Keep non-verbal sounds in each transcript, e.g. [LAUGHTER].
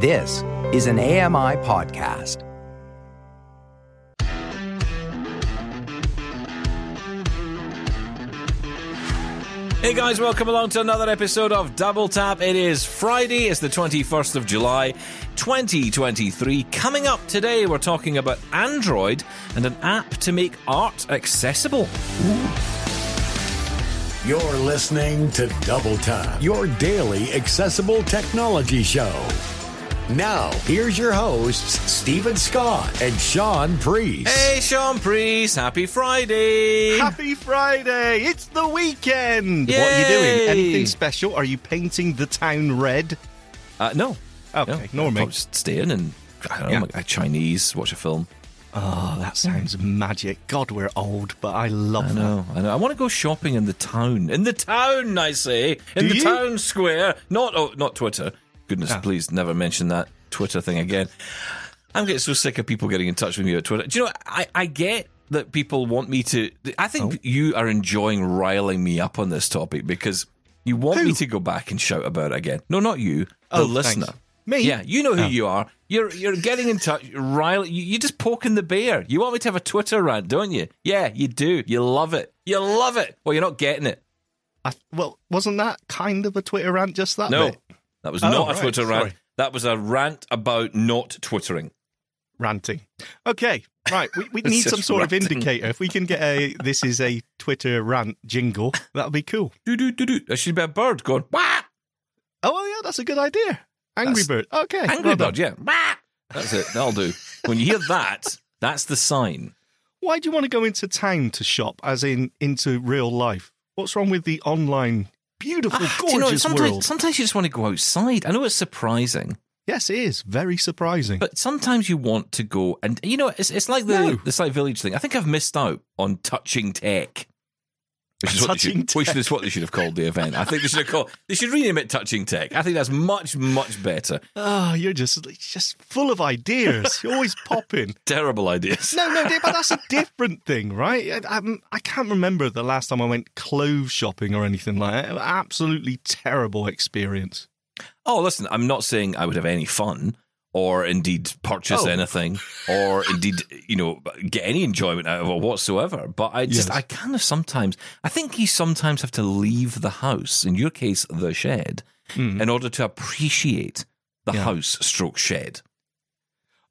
This is an AMI podcast. Hey guys, welcome along to another episode of Double Tap. It is Friday, it's the 21st of July, 2023. Coming up today, we're talking about Android and an app to make art accessible. You're listening to Double Tap, your daily accessible technology show. Now, here's your hosts, Steven Scott and Shaun Priest. Hey, Shaun Priest, happy Friday! Happy Friday! It's the weekend! Yay! What are you doing? Anything special? Are you painting the town red? Uh, no. Okay, no. nor me. I'll just stay in and, I don't know, Yeah. like, Chinese, watch a film. Oh, that sounds magic. God, we're old, but I love I that. know, I know. I want to go shopping in the town. In the town, I say. In Do the you? town square. Not oh, not Twitter. Goodness, Ah. please never mention that Twitter thing again. I'm getting so sick of people getting in touch with me at Twitter. Do you know, I, I get that people want me to. I think Oh. you are enjoying riling me up on this topic because you want me to go back and shout about it again. No, not you, the Oh, listener. thanks. Me? Yeah, you know who Oh. you are. You're you're getting in touch, riling. You, you're just poking the bear. You want me to have a Twitter rant, don't you? Yeah, you do. You love it. You love it. Well, you're not getting it. I, well, wasn't that kind of a Twitter rant just that No, bit? That was Oh, not a Twitter rant. sorry. That was a rant about not twittering. Ranting. Okay, right. We, we [LAUGHS] need some sort of indicator. If we can get a this is a Twitter rant jingle, that'll be cool. Do do do do. There should be a bird going. Wah! Oh, yeah, that's a good idea. Angry That's- Bird. Okay. Angry well done. bird. Yeah. Wah! That's it. That'll do. When you hear that, that's the sign. Why do you want to go into town to shop, as in into real life? What's wrong with the online, beautiful, Ah, gorgeous you know, sometimes, world? sometimes you just want to go outside. I know it's surprising, Yes, it is very surprising. but sometimes you want to go and you know it's it's like the No. the Sight Village thing. I think I've missed out on touching tech. Which is, what they should, which is what they should have called the event. I think they should have called. They should rename it "Touching Tech." I think that's much, much better. Oh, you're just just full of ideas. You're always popping. [LAUGHS] Terrible ideas. No, no, but that's a different thing, right? I, I'm- I can't remember the last time I went clothes shopping or anything like that. Absolutely terrible experience. Oh, listen, I'm not saying I would have any fun or indeed purchase Oh. anything or indeed, you know, get any enjoyment out of it whatsoever. But I just, Yes. I kind of sometimes, I think you sometimes have to leave the house, in your case, the shed, in order to appreciate the. Yeah. house stroke shed.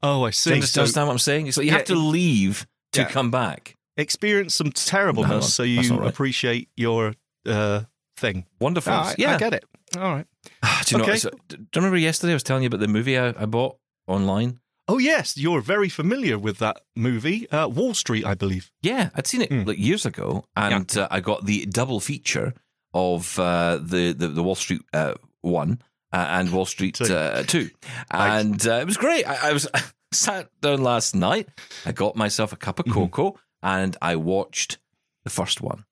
Oh, I Do see. you understand So what I'm saying? It's like you Yeah, have to leave to yeah. come back. experience some terribleness No, so you right. appreciate your uh, thing. Wonderful. Ah, I, yeah. I get it. All right. [SIGHS] Do you know, Okay. do you remember yesterday I was telling you about the movie I, I bought online? Oh, yes, you're very familiar with that movie, uh, Wall Street, I believe. Yeah, I'd seen it Mm. like years ago, and uh, I got the double feature of uh, the, the the Wall Street uh, one uh, and Wall Street Two. uh, two, and uh, it was great. I, I was [LAUGHS] sat down last night. I got myself a cup of Mhm. cocoa, and I watched the first one.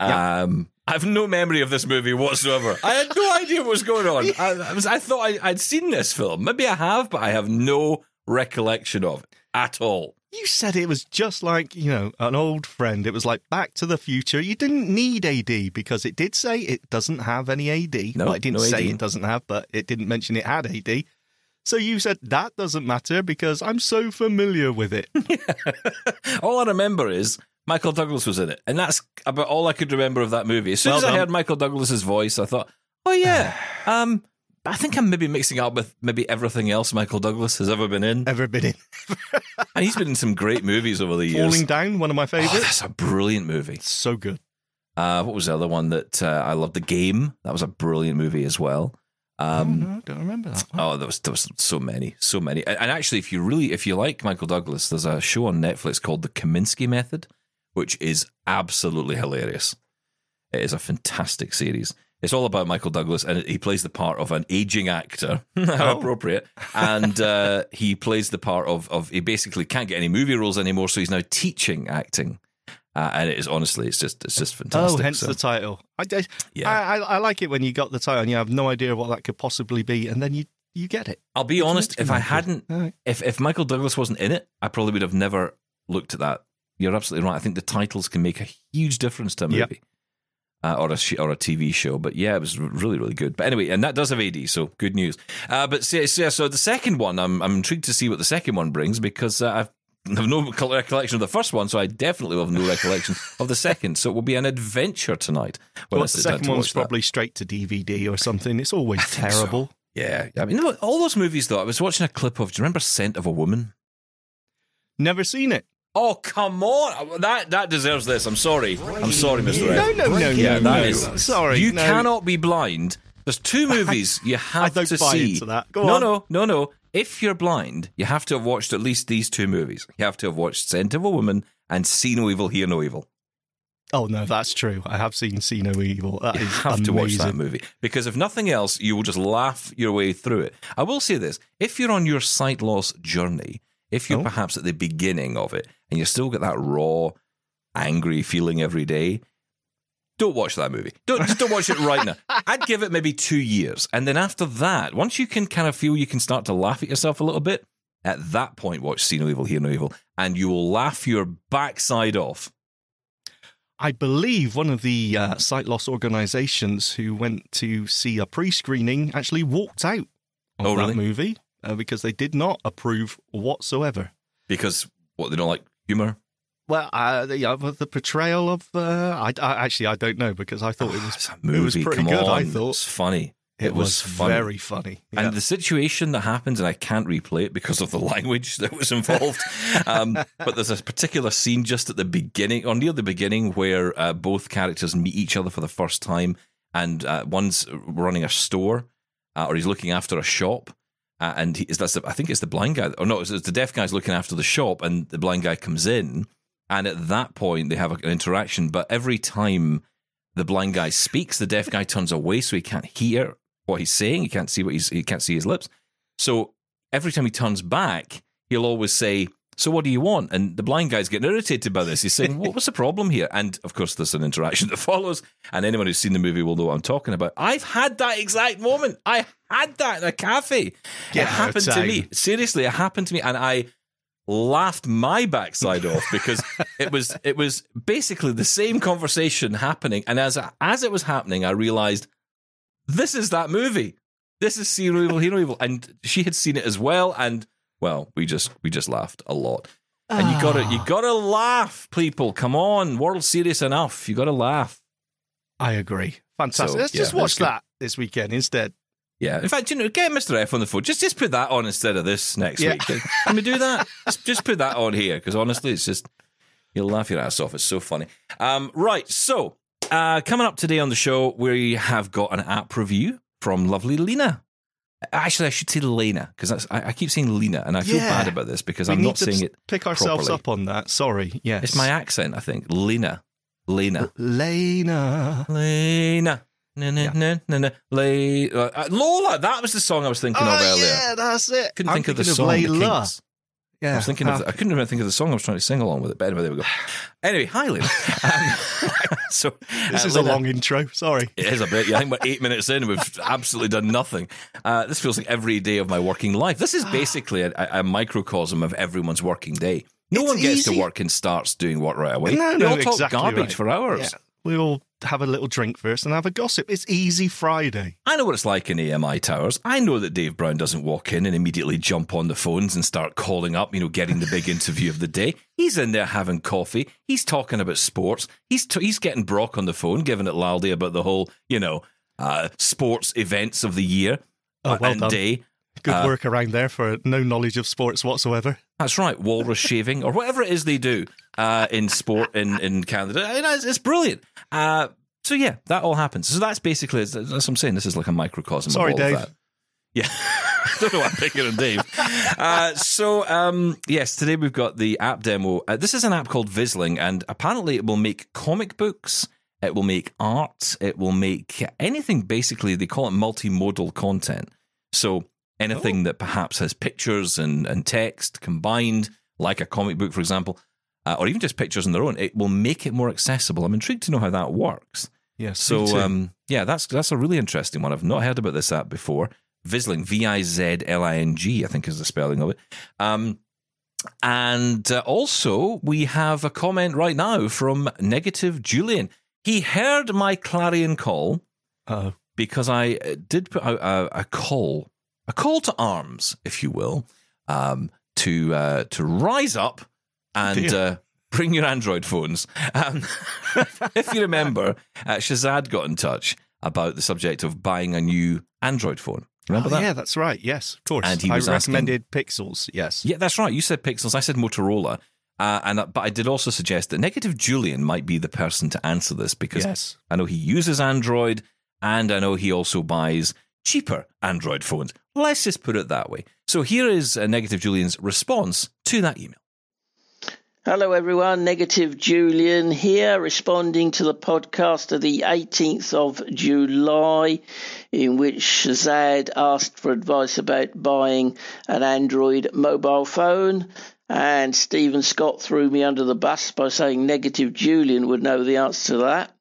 Yeah. Um, I have no memory of this movie whatsoever. I had no idea what was going on. [LAUGHS] I, I was I thought I, I'd seen this film. Maybe I have, but I have no recollection of it at all. You said it was just like, you know, an old friend. It was like Back to the Future. You didn't need AD because it did say it doesn't have any AD. No, well, it didn't no say AD. it doesn't have, but it didn't mention it had AD. So you said that doesn't matter because I'm so familiar with it. [LAUGHS] all I remember is Michael Douglas was in it, and that's about all I could remember of that movie. As soon Well as I heard Michael Douglas's voice, I thought, "Oh yeah." [SIGHS] um, I think I'm maybe mixing up with maybe everything else Michael Douglas has ever been in, Ever been in [LAUGHS] and he's been in some great movies over the years. Falling Down, one of my Oh, favorites. that's a brilliant movie. so good. Uh, what was the other one that uh, I loved? The Game. That was a brilliant movie as well. Um, oh, no, don't remember that. one. Oh, there was there was so many, so many. And and actually, if you really if you like Michael Douglas, there's a show on Netflix called The Kominsky Method, which is absolutely hilarious. It is a fantastic series. It's all about Michael Douglas, and he plays the part of an aging actor. [LAUGHS] How Oh. appropriate! And uh, he plays the part of of he basically can't get any movie roles anymore, so he's now teaching acting. Uh, and it is honestly, it's just it's just fantastic. Oh, hence So, the title. I, I, Yeah. I, I, like it when you got the title and you have no idea what that could possibly be, and then you, you get it. I'll be honest. If I hadn't right. if if Michael Douglas wasn't in it, I probably would have never looked at that. You're absolutely right. I think the titles can make a huge difference to a Yep. movie. uh, or a sh- or a TV show. But yeah, it was really really good. But anyway, and that does have AD, so good news. Uh, but so, so, so the second one, I'm I'm intrigued to see what the second one brings because uh, I've have no [LAUGHS] recollection of the first one, so I definitely will have no recollection of the second. So it will be an adventure tonight. Well, the second one's probably straight to DVD or something. It's always terrible. So. Yeah, I mean, all those movies though. I was watching a clip of. Do you remember Scent of a Woman? Never seen it. Oh come on! That that deserves this. I'm sorry. I'm sorry, Mr. No, no, no, no. Yeah, that no. is sorry. You no. cannot be blind. There's two [LAUGHS] movies you have I don't to buy see. into that. Go no, on. no, no, no. If you're blind, you have to have watched at least these two movies. You have to have watched Scent of a Woman and See No Evil, Hear No Evil. Oh no, that's true. I have seen See No Evil. That you is have amazing. to watch that movie because if nothing else, you will just laugh your way through it. I will say this: if you're on your sight loss journey, if you're Oh. perhaps at the beginning of it and you still get that raw, angry feeling every day, don't watch that movie. Don't just don't watch it right now. [LAUGHS] I'd give it maybe two years, and then after that, once you can kind of feel you can start to laugh at yourself a little bit, at that point, watch See No Evil, Hear No Evil, and you will laugh your backside off. I believe one of the uh, sight loss organisations who went to see a pre-screening actually walked out of Oh, that really? movie uh, because they did not approve whatsoever. Because what they don't like humor. Well, uh, the, yeah, the portrayal of uh, I, I actually I don't know because I thought it was It's a it was movie. pretty Come good. on. I thought it's funny. it, was, funny. very funny. Yeah. And the situation that happens, and I can't replay it because of the [LAUGHS] language that was involved. um, [LAUGHS] but there's a particular scene just at the beginning, or near the beginning, where uh, both characters meet each other for the first time, and uh, one's running a store, uh, or he's looking after a shop. Uh, and he, that's the, I think it's the blind guy, or no, it's, it's the deaf guy's looking after the shop, and the blind guy comes in, and at that point they have an interaction. But every time the blind guy speaks, the deaf guy turns away, so he can't hear what he's saying. He can't see what he's he can't see his lips. So every time he turns back, he'll always say, "So what do you want?" And the blind guy's getting irritated by this. He's saying, "What what's the problem here?" And of course, there's an interaction [LAUGHS] that follows. And anyone who's seen the movie will know what I'm talking about. I've had that exact moment. I had that in a cafe. Get it happened to me. Seriously, it happened to me, and I laughed my backside off because it was it was basically the same conversation happening and as as it was happening I realized this is that movie this is No Evil Hear Evil and she had seen it as well and well we just we just laughed a lot and you gotta you gotta laugh people come on world serious enough you gotta laugh I agree. Fantastic. So, Let's yeah, just watch that this weekend instead. yeah in fact you know get Mr F on the phone just just put that on instead of this next Yeah. week can we do that [LAUGHS] just, just put that on here because honestly it's just You'll laugh your ass off. It's so funny. Um, right. So, uh, coming up today on the show, we have got an app review from lovely Lena. Actually, I should say Lena because I, I keep saying Lena, and I feel Yeah. bad about this because we I'm not saying it. pick ourselves properly. up on that. Sorry. Yes. It's my accent, I think. Lena. Lena. Lena. Lena. Na, na, Yeah. na, na, na, Le- uh, uh, Lola, that was the song I was thinking of Oh, earlier. yeah, that's it. I couldn't I'm think of the song. Layla. Yeah. I was thinking of. Ah, The, I couldn't even think of the song I was trying to sing along with it. But anyway, there we go. [LAUGHS] Anyway, hi, Lena. Um, so this uh, is a long intro. Sorry. It is a bit. Yeah, I think we're eight minutes in. We've absolutely done nothing. Uh, this feels like every day of my working life. This is basically a, a microcosm of everyone's working day. No It's one gets easy. to work and starts doing work right away. No, we no, all talk exactly garbage right. for hours. Yeah. We'll have a little drink first and have a gossip. It's easy Friday. I know what it's like in AMI towers. I know that Dave Brown doesn't walk in and immediately jump on the phones and start calling up, you know, getting the big [LAUGHS] interview of the day. He's in there having coffee. He's talking about sports. He's t- he's getting Brock on the phone, giving it laldy about the whole, you know, uh, sports events of the year Oh, well and done. day. Good Uh, work around there for no knowledge of sports whatsoever. That's right, walrus [LAUGHS] shaving or whatever it is they do uh, in sport in in Canada. You know, It's, it's brilliant. Uh, so yeah, that all happens. So that's basically that's what I'm saying. This is like a microcosm. Sorry, of all Dave. Of that. Yeah, [LAUGHS] I don't know why I'm picking on Dave. Uh, so um, yes, today we've got the app demo. Uh, this is an app called Vizling, and apparently it will make comic books. It will make art. It will make anything. Basically, they call it multimodal content. So anything that perhaps has pictures and, and text combined, like a comic book, for example, uh, or even just pictures on their own, it will make it more accessible. I'm intrigued to know how that works. Yes. me So um, yeah, that's that's a really interesting one. I've not heard about this app before. Vizling, V I Z L I N G, I think is the spelling of it. Um, and uh, also, we have a comment right now from Negative Julian. He heard my clarion call Oh, because I uh, did put out a, a call, a call to arms, if you will, um, to uh, to rise up [LAUGHS] and uh, bring your Android phones. Um, [LAUGHS] if you remember, uh, Shazad got in touch about the subject of buying a new Android phone. Remember Oh, that? Yeah, that's right. Yes, of course. And he I was asking- recommended Pixels. Yes. Yeah, that's right. You said Pixels. I said Motorola. Uh, and uh, but I did also suggest that Negative Julian might be the person to answer this because Yes. I know he uses Android, and I know he also buys cheaper Android phones. Let's just put it that way. So here is uh, Negative Julian's response to that email. Hello, everyone. Negative Julian here, responding to the podcast of the 18th of July, in which Shazad asked for advice about buying an Android mobile phone. And Steven Scott threw me under the bus by saying Negative Julian would know the answer to that.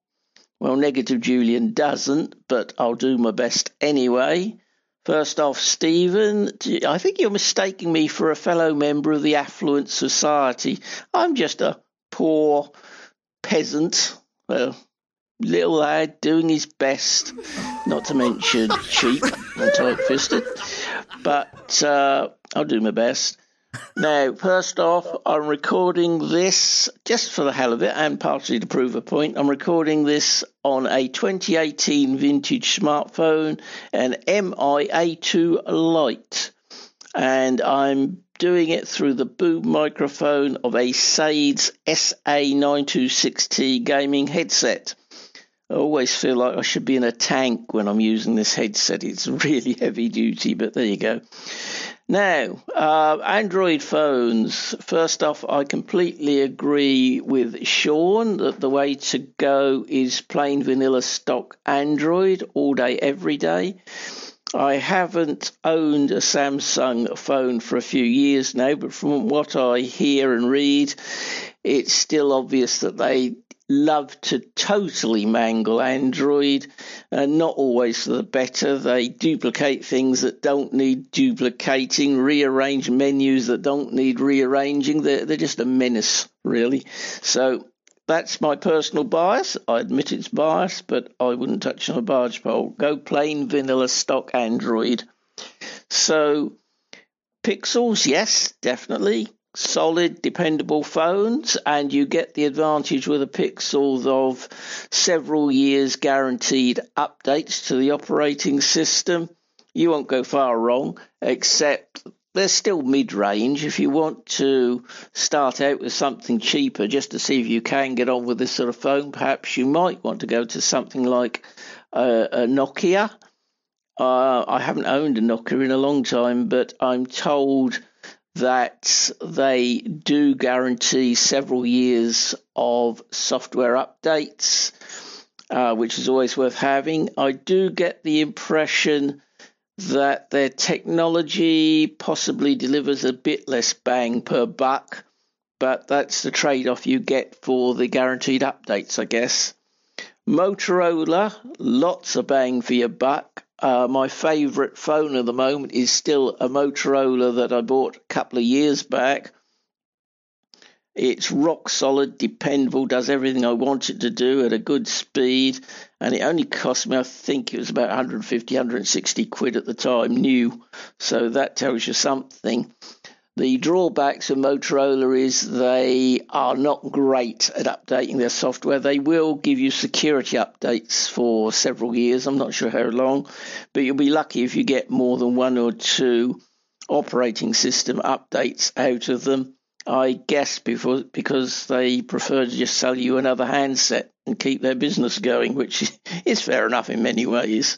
Well, Negative Julian doesn't, but I'll do my best anyway. First off, Steven, I think you're mistaking me for a fellow member of the affluent society. I'm just a poor peasant, well, little lad doing his best, not to mention cheap and tight fisted. But uh, I'll do my best. Now, first off, I'm recording this just for the hell of it and partially to prove a point. I'm recording this on a 2018 vintage smartphone, an Mi A2 Lite, and I'm doing it through the boom microphone of a Sades SA926T gaming headset. I always feel like I should be in a tank when I'm using this headset. It's [LAUGHS] really heavy duty, but there you go. Now, uh, Android phones. First off, I completely agree with Shaun that the way to go is plain vanilla stock Android all day, every day. I haven't owned a Samsung phone for a few years now, but from what I hear and read, it's still obvious that they love to totally mangle Android, and not always for the better. They duplicate things that don't need duplicating, rearrange menus that don't need rearranging. They're, they're just a menace, really. So that's my personal bias. I admit it's bias, but I wouldn't touch on a barge pole. Go plain vanilla stock Android. So Pixels, yes, definitely solid, dependable phones, and you get the advantage with a Pixel of several years guaranteed updates to the operating system. You won't go far wrong, except they're still mid range. If you want to start out with something cheaper just to see if you can get on with this sort of phone, perhaps you might want to go to something like uh, a Nokia. Uh, I haven't owned a Nokia in a long time, but I'm told that they do guarantee several years of software updates, uh, which is always worth having. I do get the impression that their technology possibly delivers a bit less bang per buck, but that's the trade off you get for the guaranteed updates, I guess. Motorola, lots of bang for your buck. Uh, my favourite phone at the moment is still a Motorola that I bought a couple of years back. It's rock solid, dependable, does everything I want it to do at a good speed, and it only cost me, I think it was about 150, 160 quid at the time, new. So that tells you something. The drawbacks of Motorola is they are not great at updating their software. They will give you security updates for several years. I'm not sure how long, but you'll be lucky if you get more than one or two operating system updates out of them. I guess before, because they prefer to just sell you another handset and keep their business going, which [LAUGHS] is fair enough in many ways.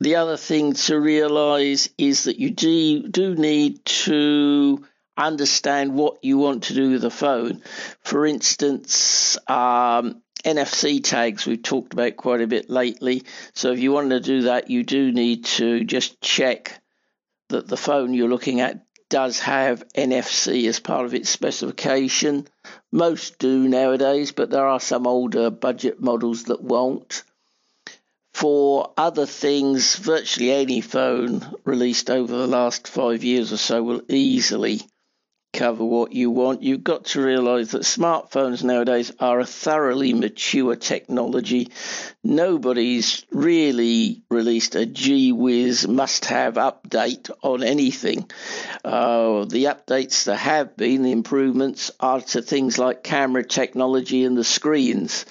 The other thing to realize is that you do, do need to understand what you want to do with the phone. For instance, um, NFC tags we've talked about quite a bit lately. So if you want to do that, you do need to just check that the phone you're looking at does have NFC as part of its specification. Most do nowadays, but there are some older budget models that won't. For other things, virtually any phone released over the last five years or so will easily cover what you want. You've got to realize that smartphones nowadays are a thoroughly mature technology. Nobody's really released a gee must have update on anything. Uh, the updates that have been, the improvements, are to things like camera technology and the screens.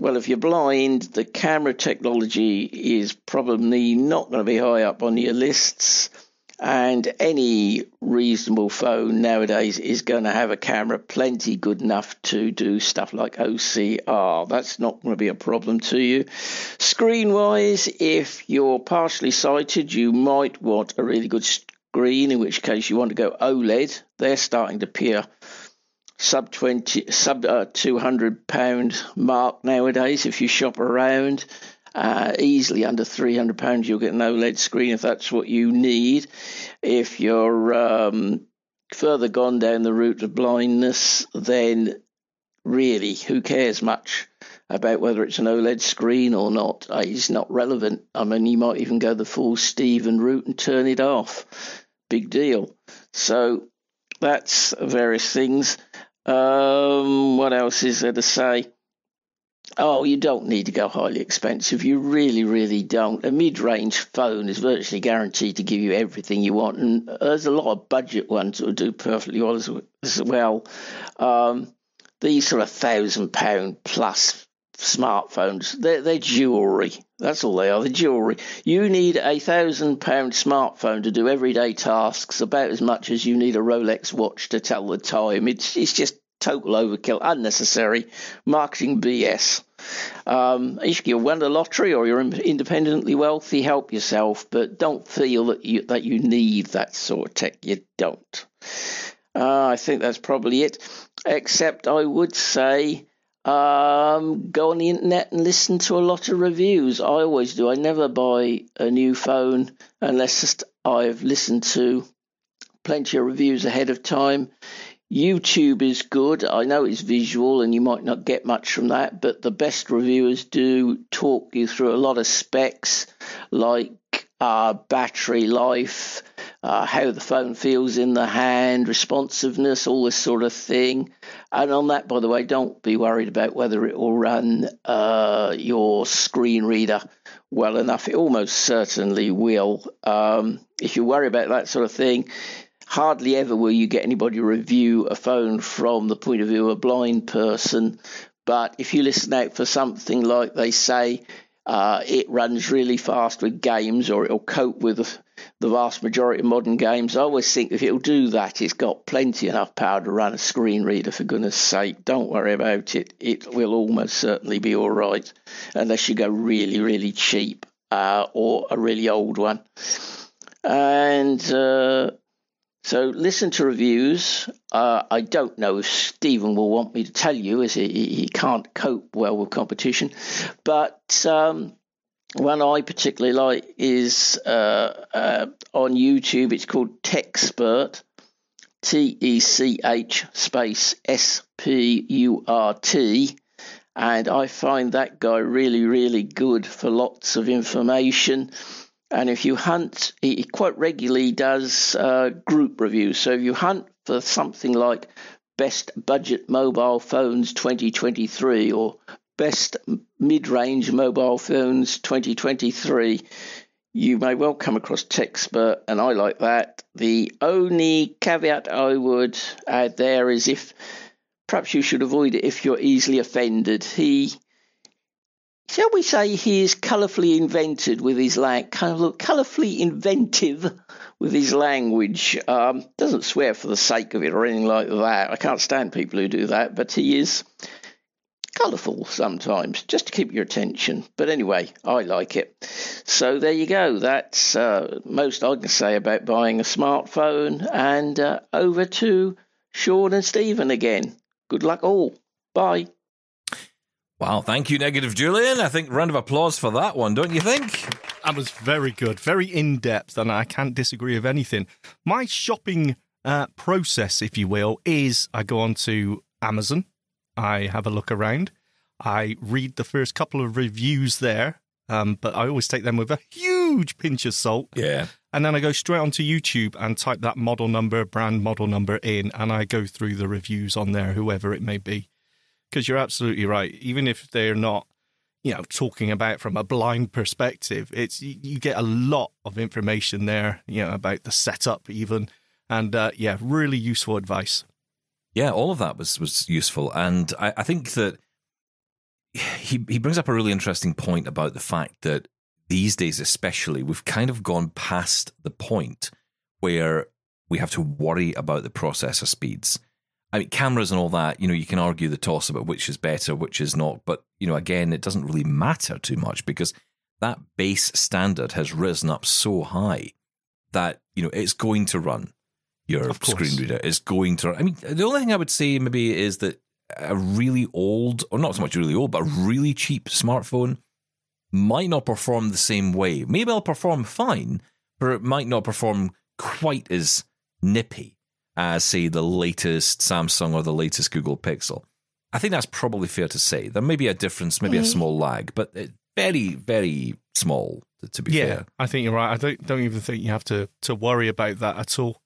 Well, if you're blind, the camera technology is probably not going to be high up on your lists. And any reasonable phone nowadays is going to have a camera plenty good enough to do stuff like OCR. That's not going to be a problem to you. Screen wise, if you're partially sighted, you might want a really good screen, in which case you want to go OLED. They're starting to appear sub 20 sub uh, 200 pound mark nowadays if you shop around. Uh, easily under 300 pounds you'll get an oled screen if that's what you need. If you're um, further gone down the route of blindness then really who cares much about whether it's an oled screen or not. Uh, it's not relevant. I mean you might even go the full Steven route and turn it off. Big deal. So that's various things um, what else is there to say? Oh, you don't need to go highly expensive. You really, really don't. A mid range phone is virtually guaranteed to give you everything you want. And there's a lot of budget ones that will do perfectly well as, well. Um, these sort of thousand pound plus smartphones, they're, they're jewelry. That's all they are. They're jewelry. You need a thousand pound smartphone to do everyday tasks about as much as you need a Rolex watch to tell the time. It's, it's just total overkill, unnecessary marketing BS. Um, if you won the lottery or you're independently wealthy, help yourself, but don't feel that you, that you need that sort of tech. You don't. Uh, I think that's probably it. Except I would say um, go on the internet and listen to a lot of reviews. I always do. I never buy a new phone unless I've listened to plenty of reviews ahead of time. YouTube is good. I know it's visual and you might not get much from that, but the best reviewers do talk you through a lot of specs like uh, battery life, uh, how the phone feels in the hand, responsiveness, all this sort of thing. And on that, by the way, don't be worried about whether it will run uh, your screen reader well enough. It almost certainly will. Um, if you worry about that sort of thing, hardly ever will you get anybody review a phone from the point of view of a blind person. But if you listen out for something like they say, uh, it runs really fast with games or it'll cope with the vast majority of modern games. I always think if it'll do that, it's got plenty enough power to run a screen reader, for goodness sake. Don't worry about it. It will almost certainly be all right, unless you go really, really cheap uh, or a really old one. And uh, so listen to reviews. Uh, I don't know if Steven will want me to tell you, as he, he can't cope well with competition. But um, one I particularly like is uh, uh, on YouTube. It's called Techspurt, T E C H space S P U R T. And I find that guy really, really good for lots of information and if you hunt, he quite regularly does uh, group reviews. So if you hunt for something like Best Budget Mobile Phones 2023 or Best Mid Range Mobile Phones 2023, you may well come across Techspurt, and I like that. The only caveat I would add there is if perhaps you should avoid it if you're easily offended. He shall we say he is colourfully invented with his like colourfully inventive with his language. Um, doesn't swear for the sake of it or anything like that. I can't stand people who do that, but he is colourful sometimes, just to keep your attention. But anyway, I like it. So there you go. That's uh, most I can say about buying a smartphone. And uh, over to Shaun and Steven again. Good luck all. Bye. Wow, thank you, Negative Julian. I think round of applause for that one, don't you think? That was very good, very in depth, and I can't disagree with anything. My shopping uh, process, if you will, is I go on to Amazon, I have a look around, I read the first couple of reviews there, um, but I always take them with a huge pinch of salt. Yeah. And then I go straight onto YouTube and type that model number, brand model number in, and I go through the reviews on there, whoever it may be. Because you're absolutely right. Even if they're not, you know, talking about from a blind perspective, it's you, you get a lot of information there, you know, about the setup even, and uh, yeah, really useful advice. Yeah, all of that was was useful, and I, I think that he he brings up a really interesting point about the fact that these days, especially, we've kind of gone past the point where we have to worry about the processor speeds. I mean, cameras and all that, you know, you can argue the toss about which is better, which is not. But, you know, again, it doesn't really matter too much because that base standard has risen up so high that, you know, it's going to run your screen reader. is going to, I mean, the only thing I would say maybe is that a really old, or not so much really old, but a really cheap smartphone might not perform the same way. Maybe it'll perform fine, but it might not perform quite as nippy as, say, the latest Samsung or the latest Google Pixel. I think that's probably fair to say. There may be a difference, maybe a mm-hmm. small lag, but it, very, very small, to, to be yeah, fair. I think you're right. I don't don't even think you have to to worry about that at all.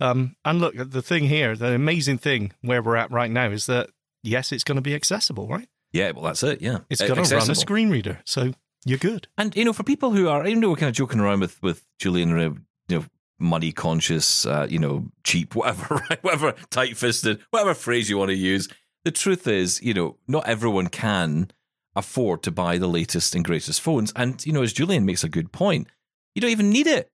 Um, and look, the thing here, the amazing thing where we're at right now is that yes, it's going to be accessible, right? Yeah, well, that's it. Yeah. It's going to run a screen reader, so you're good. And you know, for people who are, even though we're kind of joking around with with Julian, you know, money conscious, uh, you know, cheap, [LAUGHS] whatever, right? whatever, tight fisted, whatever phrase you want to use. The truth is, you know, not everyone can afford to buy the latest and greatest phones. And you know, as Julian makes a good point, you don't even need it.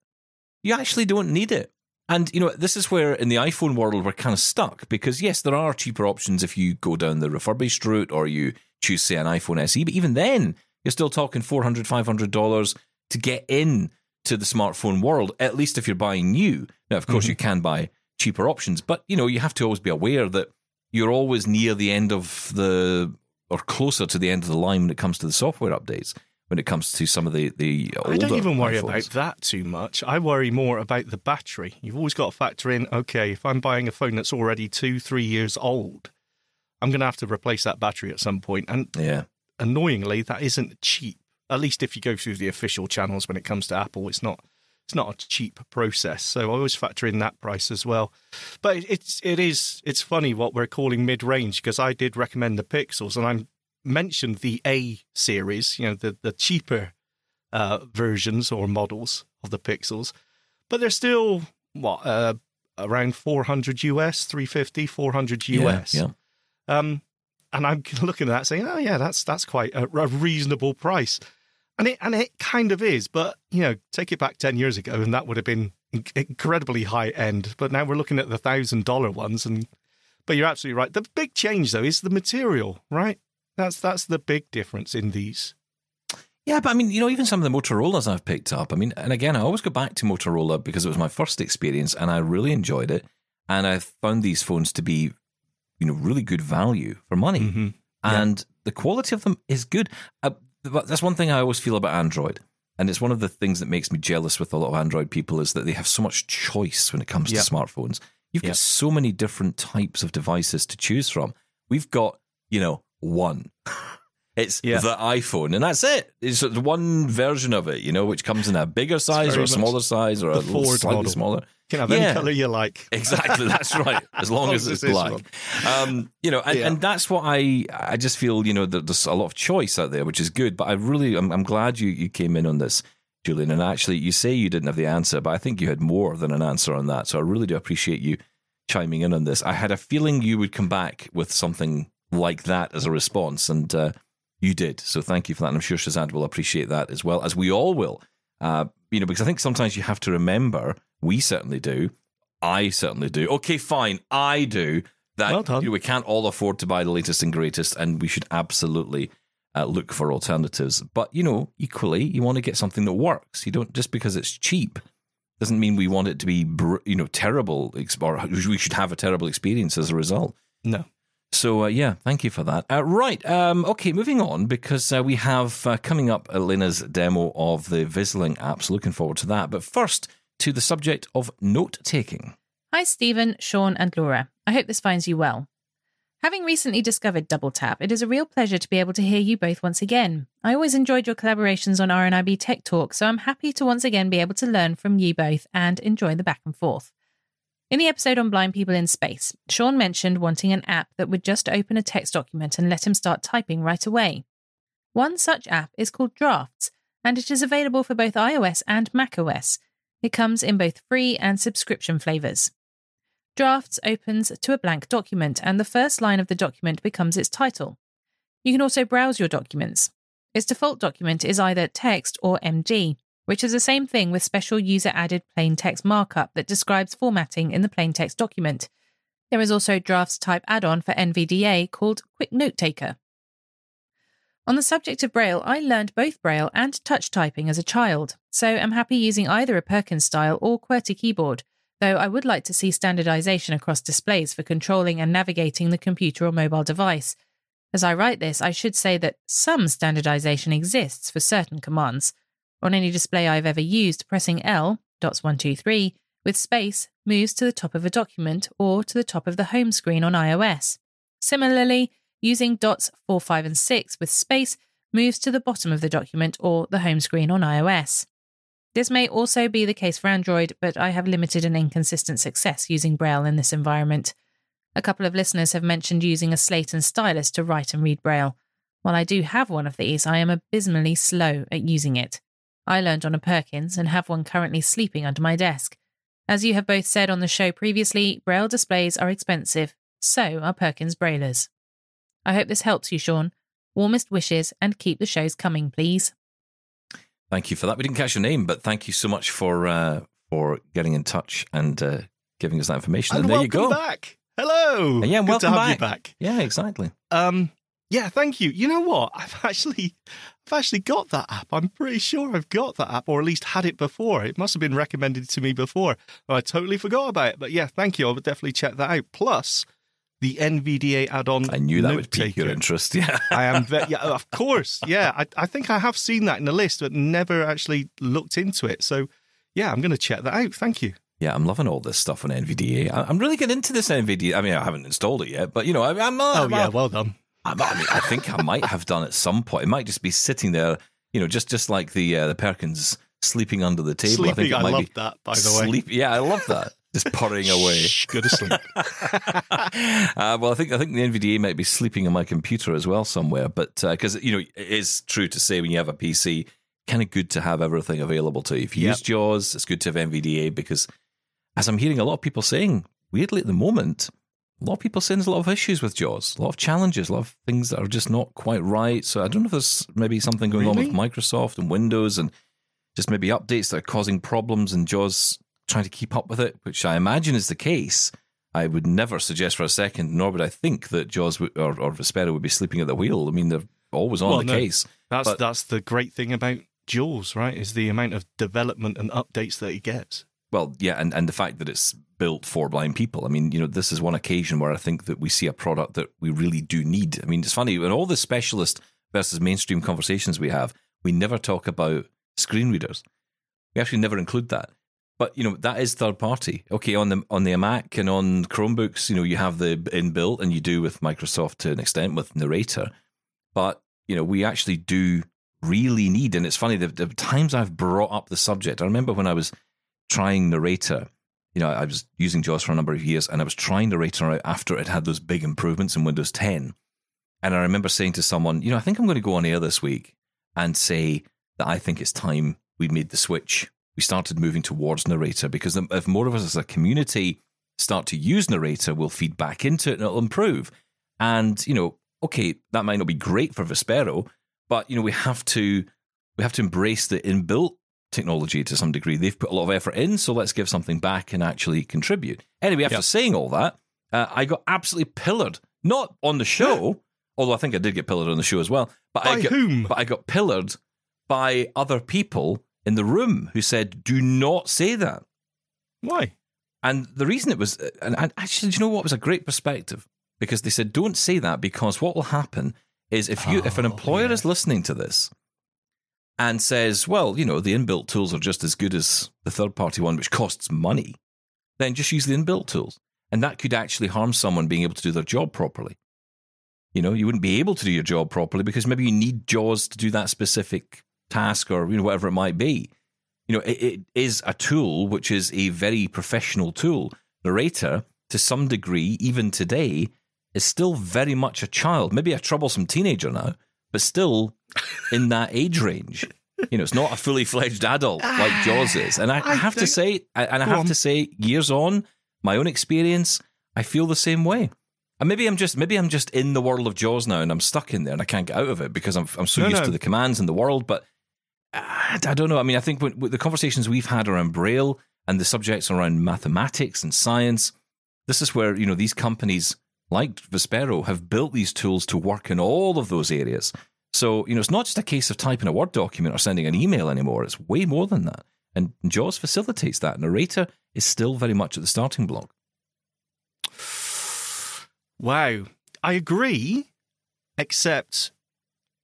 You actually don't need it. And you know, this is where in the iPhone world we're kind of stuck because yes, there are cheaper options if you go down the refurbished route or you choose say an iPhone SE, but even then you're still talking 400 500 dollars to get in to the smartphone world at least if you're buying new. Now of course mm-hmm. you can buy cheaper options but you know you have to always be aware that you're always near the end of the or closer to the end of the line when it comes to the software updates when it comes to some of the the older I don't even worry iPhones. about that too much. I worry more about the battery. You've always got to factor in, okay, if I'm buying a phone that's already two, three years old, I'm going to have to replace that battery at some point. And yeah annoyingly, that isn't cheap. At least if you go through the official channels when it comes to Apple, it's not it's not a cheap process. So I always factor in that price as well. But it's it is it's funny what we're calling mid range because I did recommend the Pixels and I mentioned the A series, you know, the the cheaper uh, versions or models of the Pixels, but they're still what uh, around 400 US, 350, 400 US. yeah, yeah. Um, and I'm [LAUGHS] looking at that saying, oh yeah, that's that's quite a, a reasonable price, and it and it kind of is. But you know, take it back ten years ago, and that would have been incredibly high end. But now we're looking at the thousand dollar ones, and but you're absolutely right. The big change though is the material, right? That's that's the big difference in these. Yeah, but I mean, you know, even some of the Motorola's I've picked up. I mean, and again, I always go back to Motorola because it was my first experience and I really enjoyed it. And I found these phones to be, you know, really good value for money. Mhm. Yeah. And the quality of them is good. Uh, but that's one thing I always feel about Android. And it's one of the things that makes me jealous with a lot of Android people is that they have so much choice when it comes to smartphones. You've got so many different types of devices to choose from. We've got, you know, one. [LAUGHS] It's Yeah. the iPhone, and that's it. It's the one version of it, you know, which comes in a bigger size or a smaller size or a slightly model. smaller. You can have Yeah. any color you like. [LAUGHS] Exactly, that's right. As long as it's black, um, you know, and, Yeah. and that's what I I just feel. You know, that there's a lot of choice out there, which is good. But I really, I'm, I'm glad you you came in on this, Julian. And actually, you say you didn't have the answer, but I think you had more than an answer on that. So I really do appreciate you chiming in on this. I had a feeling you would come back with something like that as a response, and uh, you did. So thank you for that. And I'm sure Shazad will appreciate that as well, as we all will. Uh, you know, because I think sometimes you have to remember, we certainly do, I certainly do. Okay, fine, I do. That Well you know, we can't all afford to buy the latest and greatest, and we should absolutely uh, look for alternatives. But you know, equally, you want to get something that works. You don't just because it's cheap doesn't mean we want it to be you know terrible or we should have a terrible experience as a result. No. So uh, yeah, thank you for that. Uh, right, um, okay, moving on because uh, we have uh, coming up Elena's demo of the Vizling apps. Looking forward to that. But first, to the subject of note taking. Hi, Steven, Shaun, and Laura. I hope this finds you well. Having recently discovered Double Tap, it is a real pleasure to be able to hear you both once again. I always enjoyed your collaborations on RNIB Tech Talk, so I'm happy to once again be able to learn from you both and enjoy the back and forth. In the episode on blind people in space, Shaun mentioned wanting an app that would just open a text document and let him start typing right away. One such app is called Drafts, and it is available for both iOS and macOS. It comes in both free and subscription flavors. Drafts opens to a blank document, and the first line of the document becomes its title. You can also browse your documents. Its default document is either text or MD, which is the same thing with special user added plain text markup that describes formatting in the plain text document. There is also Drafts type add on for NVDA called Quick Note Taker. On the subject of Braille, I learned both Braille and touch typing as a child, so I'm happy using either a Perkins style or QWERTY keyboard though I would like to see standardization across displays for controlling and navigating the computer or mobile device. As I write this, I should say that some standardization exists for certain commands. On any display I've ever used, pressing L, dots 1, 2, 3, with space moves to the top of a document or to the top of the home screen on iOS. Similarly, using dots 4, 5, and 6 with space moves to the bottom of the document or the home screen on iOS. This may also be the case for Android, but I have limited and inconsistent success using Braille in this environment. A couple of listeners have mentioned using a slate and stylus to write and read Braille. While I do have one of these, I am abysmally slow at using it. I learned on a Perkins and have one currently sleeping under my desk. As you have both said on the show previously, Braille displays are expensive, so are Perkins Braillers. I hope this helps you, Shaun. Warmest wishes and keep the shows coming, please. Thank you for that. We didn't catch your name, but thank you so much for uh, for getting in touch and uh, giving us that information. And, and there you go. back. Hello. And yeah, Good welcome to have back. you back. Yeah, exactly. Um, yeah, thank you. You know what? I've [LAUGHS] actually, I've actually got that app. I'm pretty sure I've got that app, or at least had it before. It must have been recommended to me before. I totally forgot about it. But yeah, thank you. I would definitely check that out. Plus, the NVDA add-on. I knew that would pique your interest. Yeah. I am, ve- [LAUGHS] yeah, of course, yeah. I, I think I have seen that in the list, but never actually looked into it. So, yeah, I'm going to check that out. Thank you. Yeah, I'm loving all this stuff on NVDA. I'm really getting into this NVDA. I mean, I haven't installed it yet, but you know, I, I'm. Uh, Oh I'm, yeah, uh, well done. I'm- I mean, I think I might have done at some point. It might just be sitting there, you know, just just like the uh, the Perkins sleeping under the table. I think it I, might love be that. By the way. Yeah, I love that. Just purring away. Shh, go to sleep. [LAUGHS] uh, well, I think I think the NVDA might be sleeping on my computer as well somewhere. But because you know, it is true to say when you have a PC, kind of good to have everything available to you. If you Yep. use JAWS, it's good to have NVDA because, as I'm hearing a lot of people saying, weirdly at the moment, a lot of people saying there's a lot of issues with JAWS, a lot of challenges, a lot of things that are just not quite right. So I don't know if there's maybe something going on with Microsoft and Windows and just maybe updates that are causing problems and JAWS trying to keep up with it, which I imagine is the case. I would never suggest for a second, nor would I think that JAWS would, or, or Vispero would be sleeping at the wheel. I mean, they're always on Well, the no. case. That's But- that's the great thing about Jaws, right? Is the amount of development and updates that he gets. Well, yeah, and, and the fact that it's built for blind people. I mean, you know, this is one occasion where I think that we see a product that we really do need. I mean, it's funny, in all the specialist versus mainstream conversations we have, we never talk about screen readers. We actually never include that. But you know, that is third party. Okay, on the on the Mac and on Chromebooks, you know, you have the inbuilt and you do with Microsoft to an extent with Narrator. But, you know, we actually do really need, and it's funny, the, the times I've brought up the subject, I remember when I was trying Narrator. You know, I was using JAWS for a number of years, and I was trying Narrator out after it had those big improvements in Windows 10. And I remember saying to someone, you know, I think I'm going to go on air this week and say that I think it's time we made the switch. We started moving towards Narrator because if more of us as a community start to use Narrator, we'll feed back into it and it'll improve. And, you know, okay, that might not be great for Vispero, but, you know, we have to we have to embrace the inbuilt technology to some degree. They've put a lot of effort in, so let's give something back and actually contribute. Anyway, after Yep. saying all that, uh, I got absolutely pillared. Not on the show, although I think I did get pillared on the show as well. But By I got, whom? But I got pillared by other people in the room who said, "Do not say that." Why? And the reason it was, and actually, do you know what was a great perspective? Because they said, don't say that because what will happen is if you, if an Oh, employer yeah. is listening to this and says, well, you know, the inbuilt tools are just as good as the third party one, which costs money, then just use the inbuilt tools. And that could actually harm someone being able to do their job properly. You know, you wouldn't be able to do your job properly because maybe you need JAWS to do that specific task or you know whatever it might be. You know, it, it is a tool which is a very professional tool. Narrator, to some degree, even today, is still very much a child, maybe a troublesome teenager now, but still in that age range. You know, it's not a fully fledged adult like [SIGHS] Jaws is. And I, I have to say, and I have on. to say, years on, my own experience, I feel the same way. And maybe I'm just maybe I'm just in the world of Jaws now, and I'm stuck in there, and I can't get out of it because I'm I'm so No, used no. to the commands in the world. But I, I don't know. I mean, I think when, with the conversations we've had around Braille and the subjects around mathematics and science, this is where you know these companies like Vispero have built these tools to work in all of those areas. So you know, it's not just a case of typing a Word document or sending an email anymore. It's way more than that. And JAWS facilitates that. Narrator is still very much at the starting block. Wow. I agree, except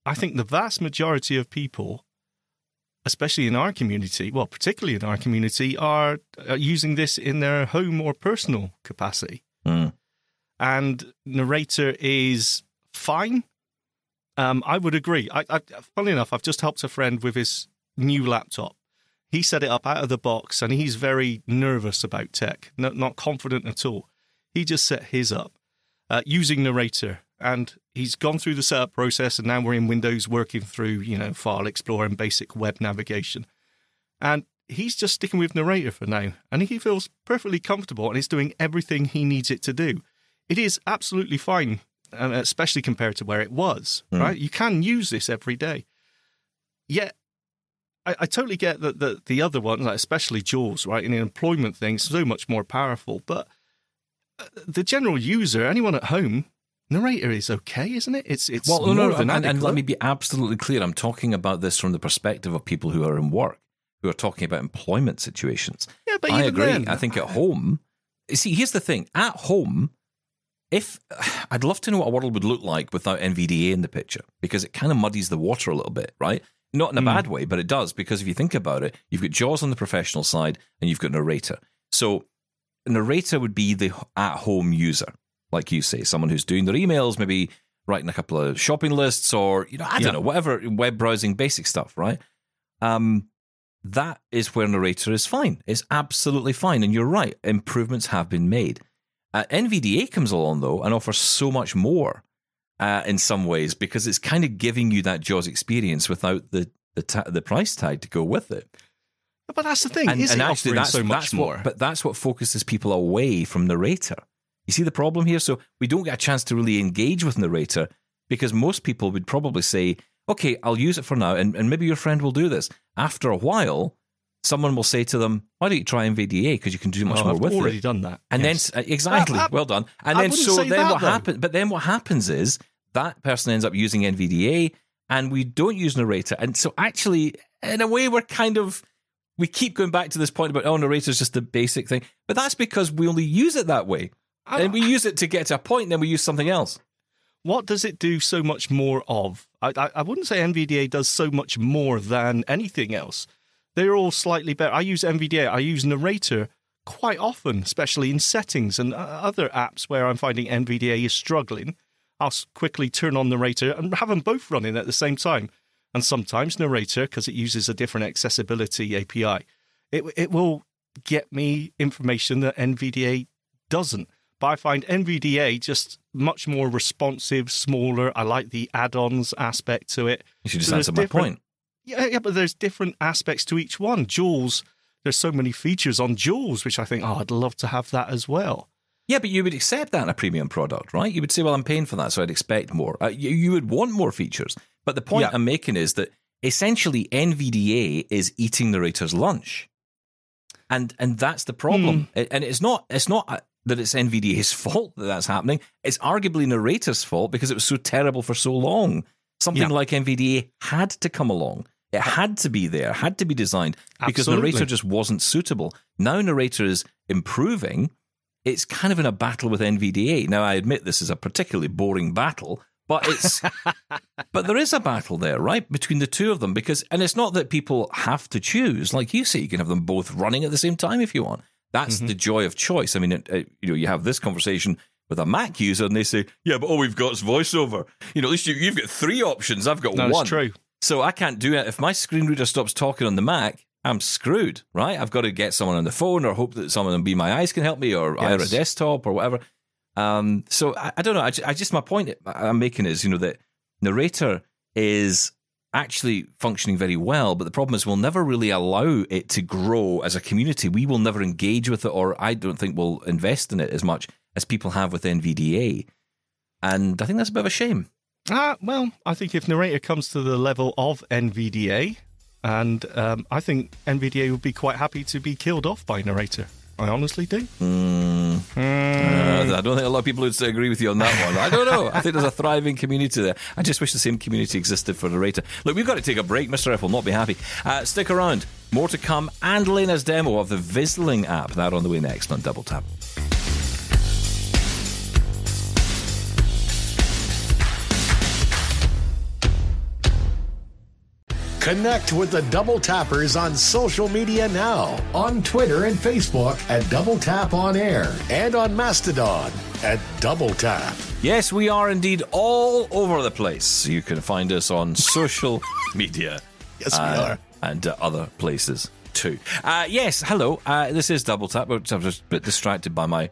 I think the vast majority of people, especially in our community, well, particularly in our community, are using this in their home or personal capacity. Mm. And narrator is fine. Um, I would agree. I, I, funnily enough, I've just helped a friend with his new laptop. He set it up out of the box, and he's very nervous about tech, not, not confident at all. He just set his up uh, using narrator, and he's gone through the setup process, and now we're in Windows working through, you know, File Explorer and basic web navigation. And he's just sticking with narrator for now, and he feels perfectly comfortable, and it's doing everything he needs it to do. It is absolutely fine, especially compared to where it was. Right, you can use this every day. Yet, I, I totally get that the, the other ones, like especially Jaws, right, in an employment thing, so much more powerful. But uh, the general user, anyone at home, narrator is okay, isn't it? It's it's Well, more no, no, than and, and let me be absolutely clear. I'm talking about this from the perspective of people who are in work, who are talking about employment situations. yeah, but I agree. then, I think at home, see, here's the thing: at home, if [SIGHS] I'd love to know what a world would look like without NVDA in the picture, because it kind of muddies the water a little bit, right? Not in a Hmm. bad way, but it does because if you think about it, you've got Jaws on the professional side and you've got narrator. So narrator would be the at-home user, like you say, someone who's doing their emails, maybe writing a couple of shopping lists, or you know, I don't Yeah. know, whatever web browsing, basic stuff, right? Um, that is where narrator is fine. It's absolutely fine, and you're right. Improvements have been made. Uh, NVDA comes along though and offers so much more uh, in some ways because it's kind of giving you that Jaws experience without the the, ta- the price tag to go with it. but that's the thing. And, is and it actually, that's so much that's more? What, but that's what focuses people away from narrator. You see the problem here? So we don't get a chance to really engage with narrator because most people would probably say, okay, I'll use it for now, and, and maybe your friend will do this. After a while, someone will say to them, why don't you try NVDA because you can do much Oh, more I've with already it. done that. And yes. then uh, exactly, Uh, uh, well done. And I then so then that, what happens? But then what happens is that person ends up using NVDA, and we don't use narrator. And so actually, in a way, we're kind of we keep going back to this point about oh, narrator is just a basic thing, but that's because we only use it that way, I- and we use it to get to a point, and then we use something else. what does it do so much more of? I, I, I wouldn't say NVDA does so much more than anything else. They're all slightly better. I use NVDA. I use Narrator quite often, especially in settings and uh, other apps where I'm finding NVDA is struggling. I'll quickly turn on Narrator and have them both running at the same time. And sometimes Narrator, because it uses a different accessibility API, it it will get me information that NVDA doesn't. But I find NVDA just much more responsive, smaller. I like the add-ons aspect to it. You should just So answer my point. Yeah, yeah, but there's different aspects to each one. Jaws, there's so many features on Jaws, which I think, oh, I'd love to have that as well. Yeah, but you would accept that in a premium product, right? You would say, well, I'm paying for that, so I'd expect more. Uh, you, you would want more features. But the point Yeah. I'm making is that essentially NVDA is eating the narrator's lunch. And and that's the problem. It- And it's not it's not uh, that it's NVDA's [LAUGHS] fault that that's happening. It's arguably narrator's fault because it was so terrible for so long. Something Yeah. like NVDA had to come along. It had to be there, had to be designed because Absolutely. narrator just wasn't suitable. Now narrator is improving. It's kind of in a battle with NVDA. Now I admit this is a particularly boring battle, but it's [LAUGHS] but there is a battle there, right, between the two of them because and it's not that people have to choose. Like you say, you can have them both running at the same time if you want. That's Mm-hmm. the joy of choice. I mean, it, it- you know, you have this conversation with a Mac user and they say, yeah, but all we've got is voiceover. You know, at least you, you've got three options. I've got No, one. true. So I can't do it. If my screen reader stops talking on the Mac, I'm screwed, right? I've got to get someone on the phone or hope that someone on Be My Eyes can help me or either a desktop or whatever. Um, so I, I don't know. I, I just, my point I'm making is, you know, that narrator is actually functioning very well, but the problem is we'll never really allow it to grow as a community. We will never engage with it, or I don't think we'll invest in it as much as people have with NVDA. And I think that's a bit of a shame. Ah, well, I think if narrator comes to the level of NVDA, and um, I think NVDA would be quite happy to be killed off by narrator. I honestly do. Uh, I don't think a lot of people would agree with you on that one. I don't know. I think there's a thriving community there. I just wish the same community existed for narrator. Look, we've got to take a break. Mr. F will not be happy. Uh, stick around. More to come and Lena's demo of the Vizling app. That on the way next on Double Tap. Connect with the Double Tappers on social media now on Twitter and Facebook at Double Tap On Air and on Mastodon at Double Tap. Yes, we are indeed all over the place. You can find us on social media. Yes, we uh, are. And uh, other places too. Uh, yes, hello. Uh, this is Double Tap. I'm just a bit distracted by my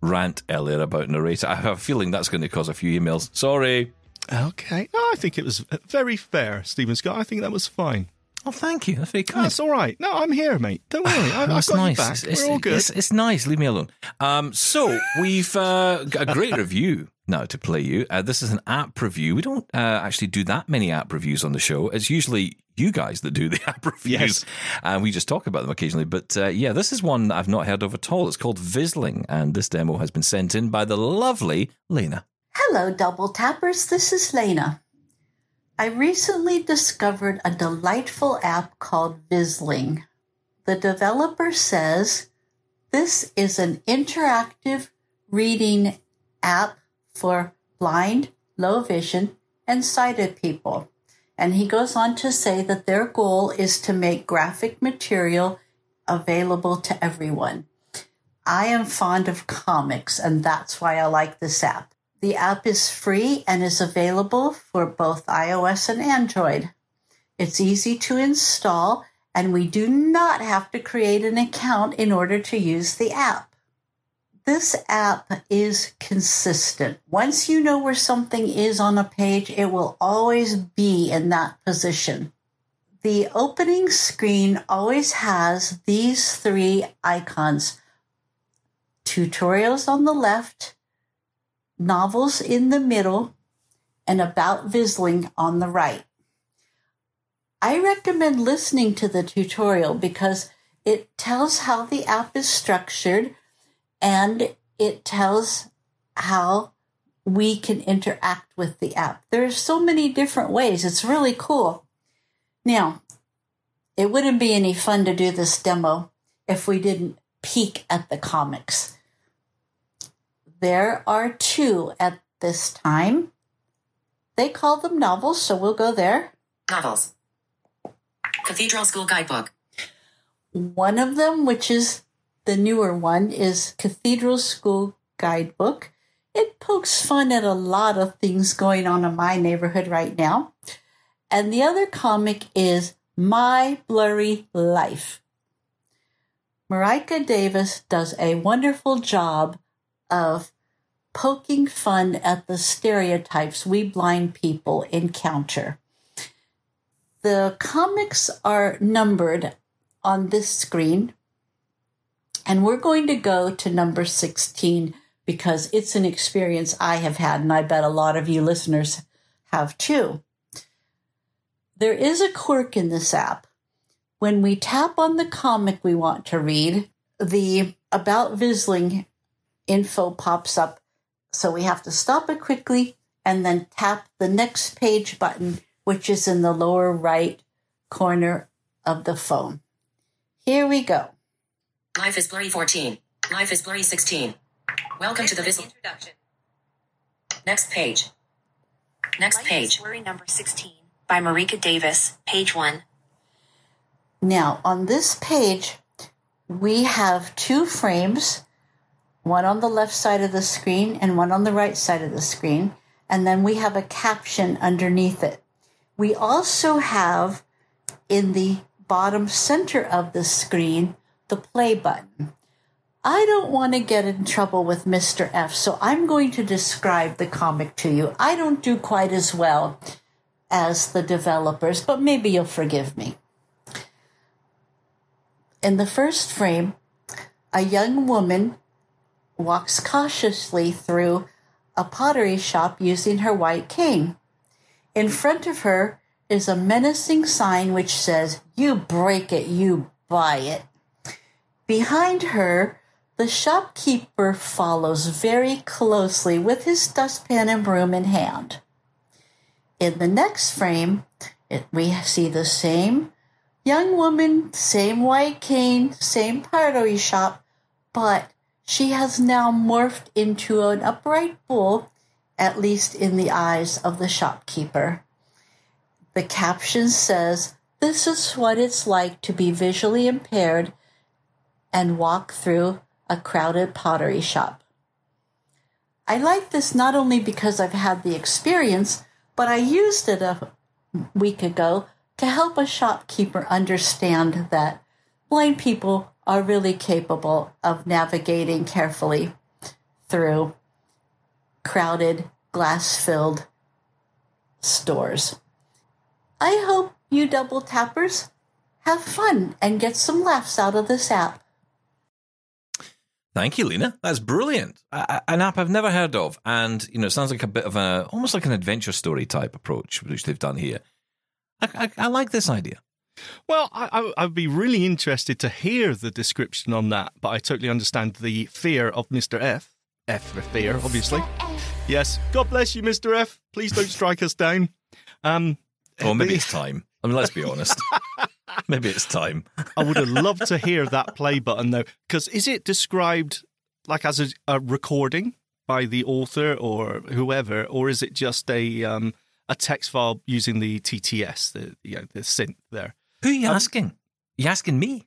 rant earlier about narrator. I have a feeling that's going to cause a few emails. Sorry. Okay. No, I think it was very fair, Steven Scott. I think that was fine. Oh, thank you. That's very kind. That's all right. No, I'm here, mate. Don't worry. I, I've got nice. you back. It's, it's- We're all good. It's, it's nice. Leave me alone. Um, so we've uh, got a great review now to play you. Uh, this is an app review. We don't uh, actually do that many app reviews on the show. It's usually you guys that do the [LAUGHS] app reviews, Yes. and we just talk about them occasionally. But uh, yeah, this is one I've not heard of at all. It's called Vizling, and this demo has been sent in by the lovely Lena. Hello, Double Tappers. This is Lena. I recently discovered a delightful app called Vizling. The developer says this is an interactive reading app for blind, low vision, and sighted people. And he goes on to say that their goal is to make graphic material available to everyone. I am fond of comics, and that's why I like this app. The app is free and is available for both iOS and Android. It's easy to install, and we do not have to create an account in order to use the app. This app is consistent. Once you know where something is on a page, it will always be in that position. The opening screen always has these three icons tutorials on the left, novels in the middle, and about Vizling on the right. I recommend listening to the tutorial because it tells how the app is structured and it tells how we can interact with the app. There are so many different ways. It's really cool. Now, it wouldn't be any fun to do this demo if we didn't peek at the comics. There are two at this time. They call them novels, so we'll go there. Novels. Cathedral School Guidebook. One of them, which is the newer one, is Cathedral School Guidebook. It pokes fun at a lot of things going on in my neighborhood right now. And the other comic is My Blurry Life. Marika Davis does a wonderful job of poking fun at the stereotypes we blind people encounter. The comics are numbered on this screen, and we're going to go to number 16 because it's an experience I have had, and I bet a lot of you listeners have too. There is a quirk in this app. When we tap on the comic we want to read, the About Vizling info pops up. So we have to stop it quickly and then tap the next page button, which is in the lower right corner of the phone. Here we go. Life is Blurry 14. Life is Blurry 16. Welcome to the Visl. Next page. Next Life is page. Blurry number 16 by Marika Davis, page 1. Now, on this page, we have two frames one on the left side of the screen and one on the right side of the screen. And then we have a caption underneath it. We also have in the bottom center of the screen the play button. I don't want to get in trouble with Mr. F, so I'm going to describe the comic to you. I don't do quite as well as the developers, but maybe you'll forgive me. In the first frame, a young woman walks cautiously through a pottery shop using her white cane. In front of her is a menacing sign which says, You break it, you buy it. Behind her, the shopkeeper follows very closely with his dustpan and broom in hand. In the next frame, it, we see the same young woman, same white cane, same pottery shop, but she has now morphed into an upright bull, at least in the eyes of the shopkeeper. The caption says, This is what it's like to be visually impaired and walk through a crowded pottery shop. I like this not only because I've had the experience, but I used it a week ago to help a shopkeeper understand that blind people are really capable of navigating carefully through crowded, glass filled stores. I hope you double tappers have fun and get some laughs out of this app. Thank you, Lena. That's brilliant. A- an app I've never heard of, and you know, it sounds like a bit of a almost like an adventure story type approach, which they've done here. I, I, I like this idea. Well, I, I, would be really interested to hear the description on that, but I totally understand the fear of Mr. F. F for fear, obviously. Yes. God bless you, Mr. F. Please don't strike us down. Um, or maybe it's time. I mean, let's be honest. [LAUGHS] maybe it's time. I would have loved to hear that play button, though, because is it described like as a, a, recording by the author or whoever, or is it just a um, a text file using the TTS, the you know, the synth there? Who are you um, asking? You asking me?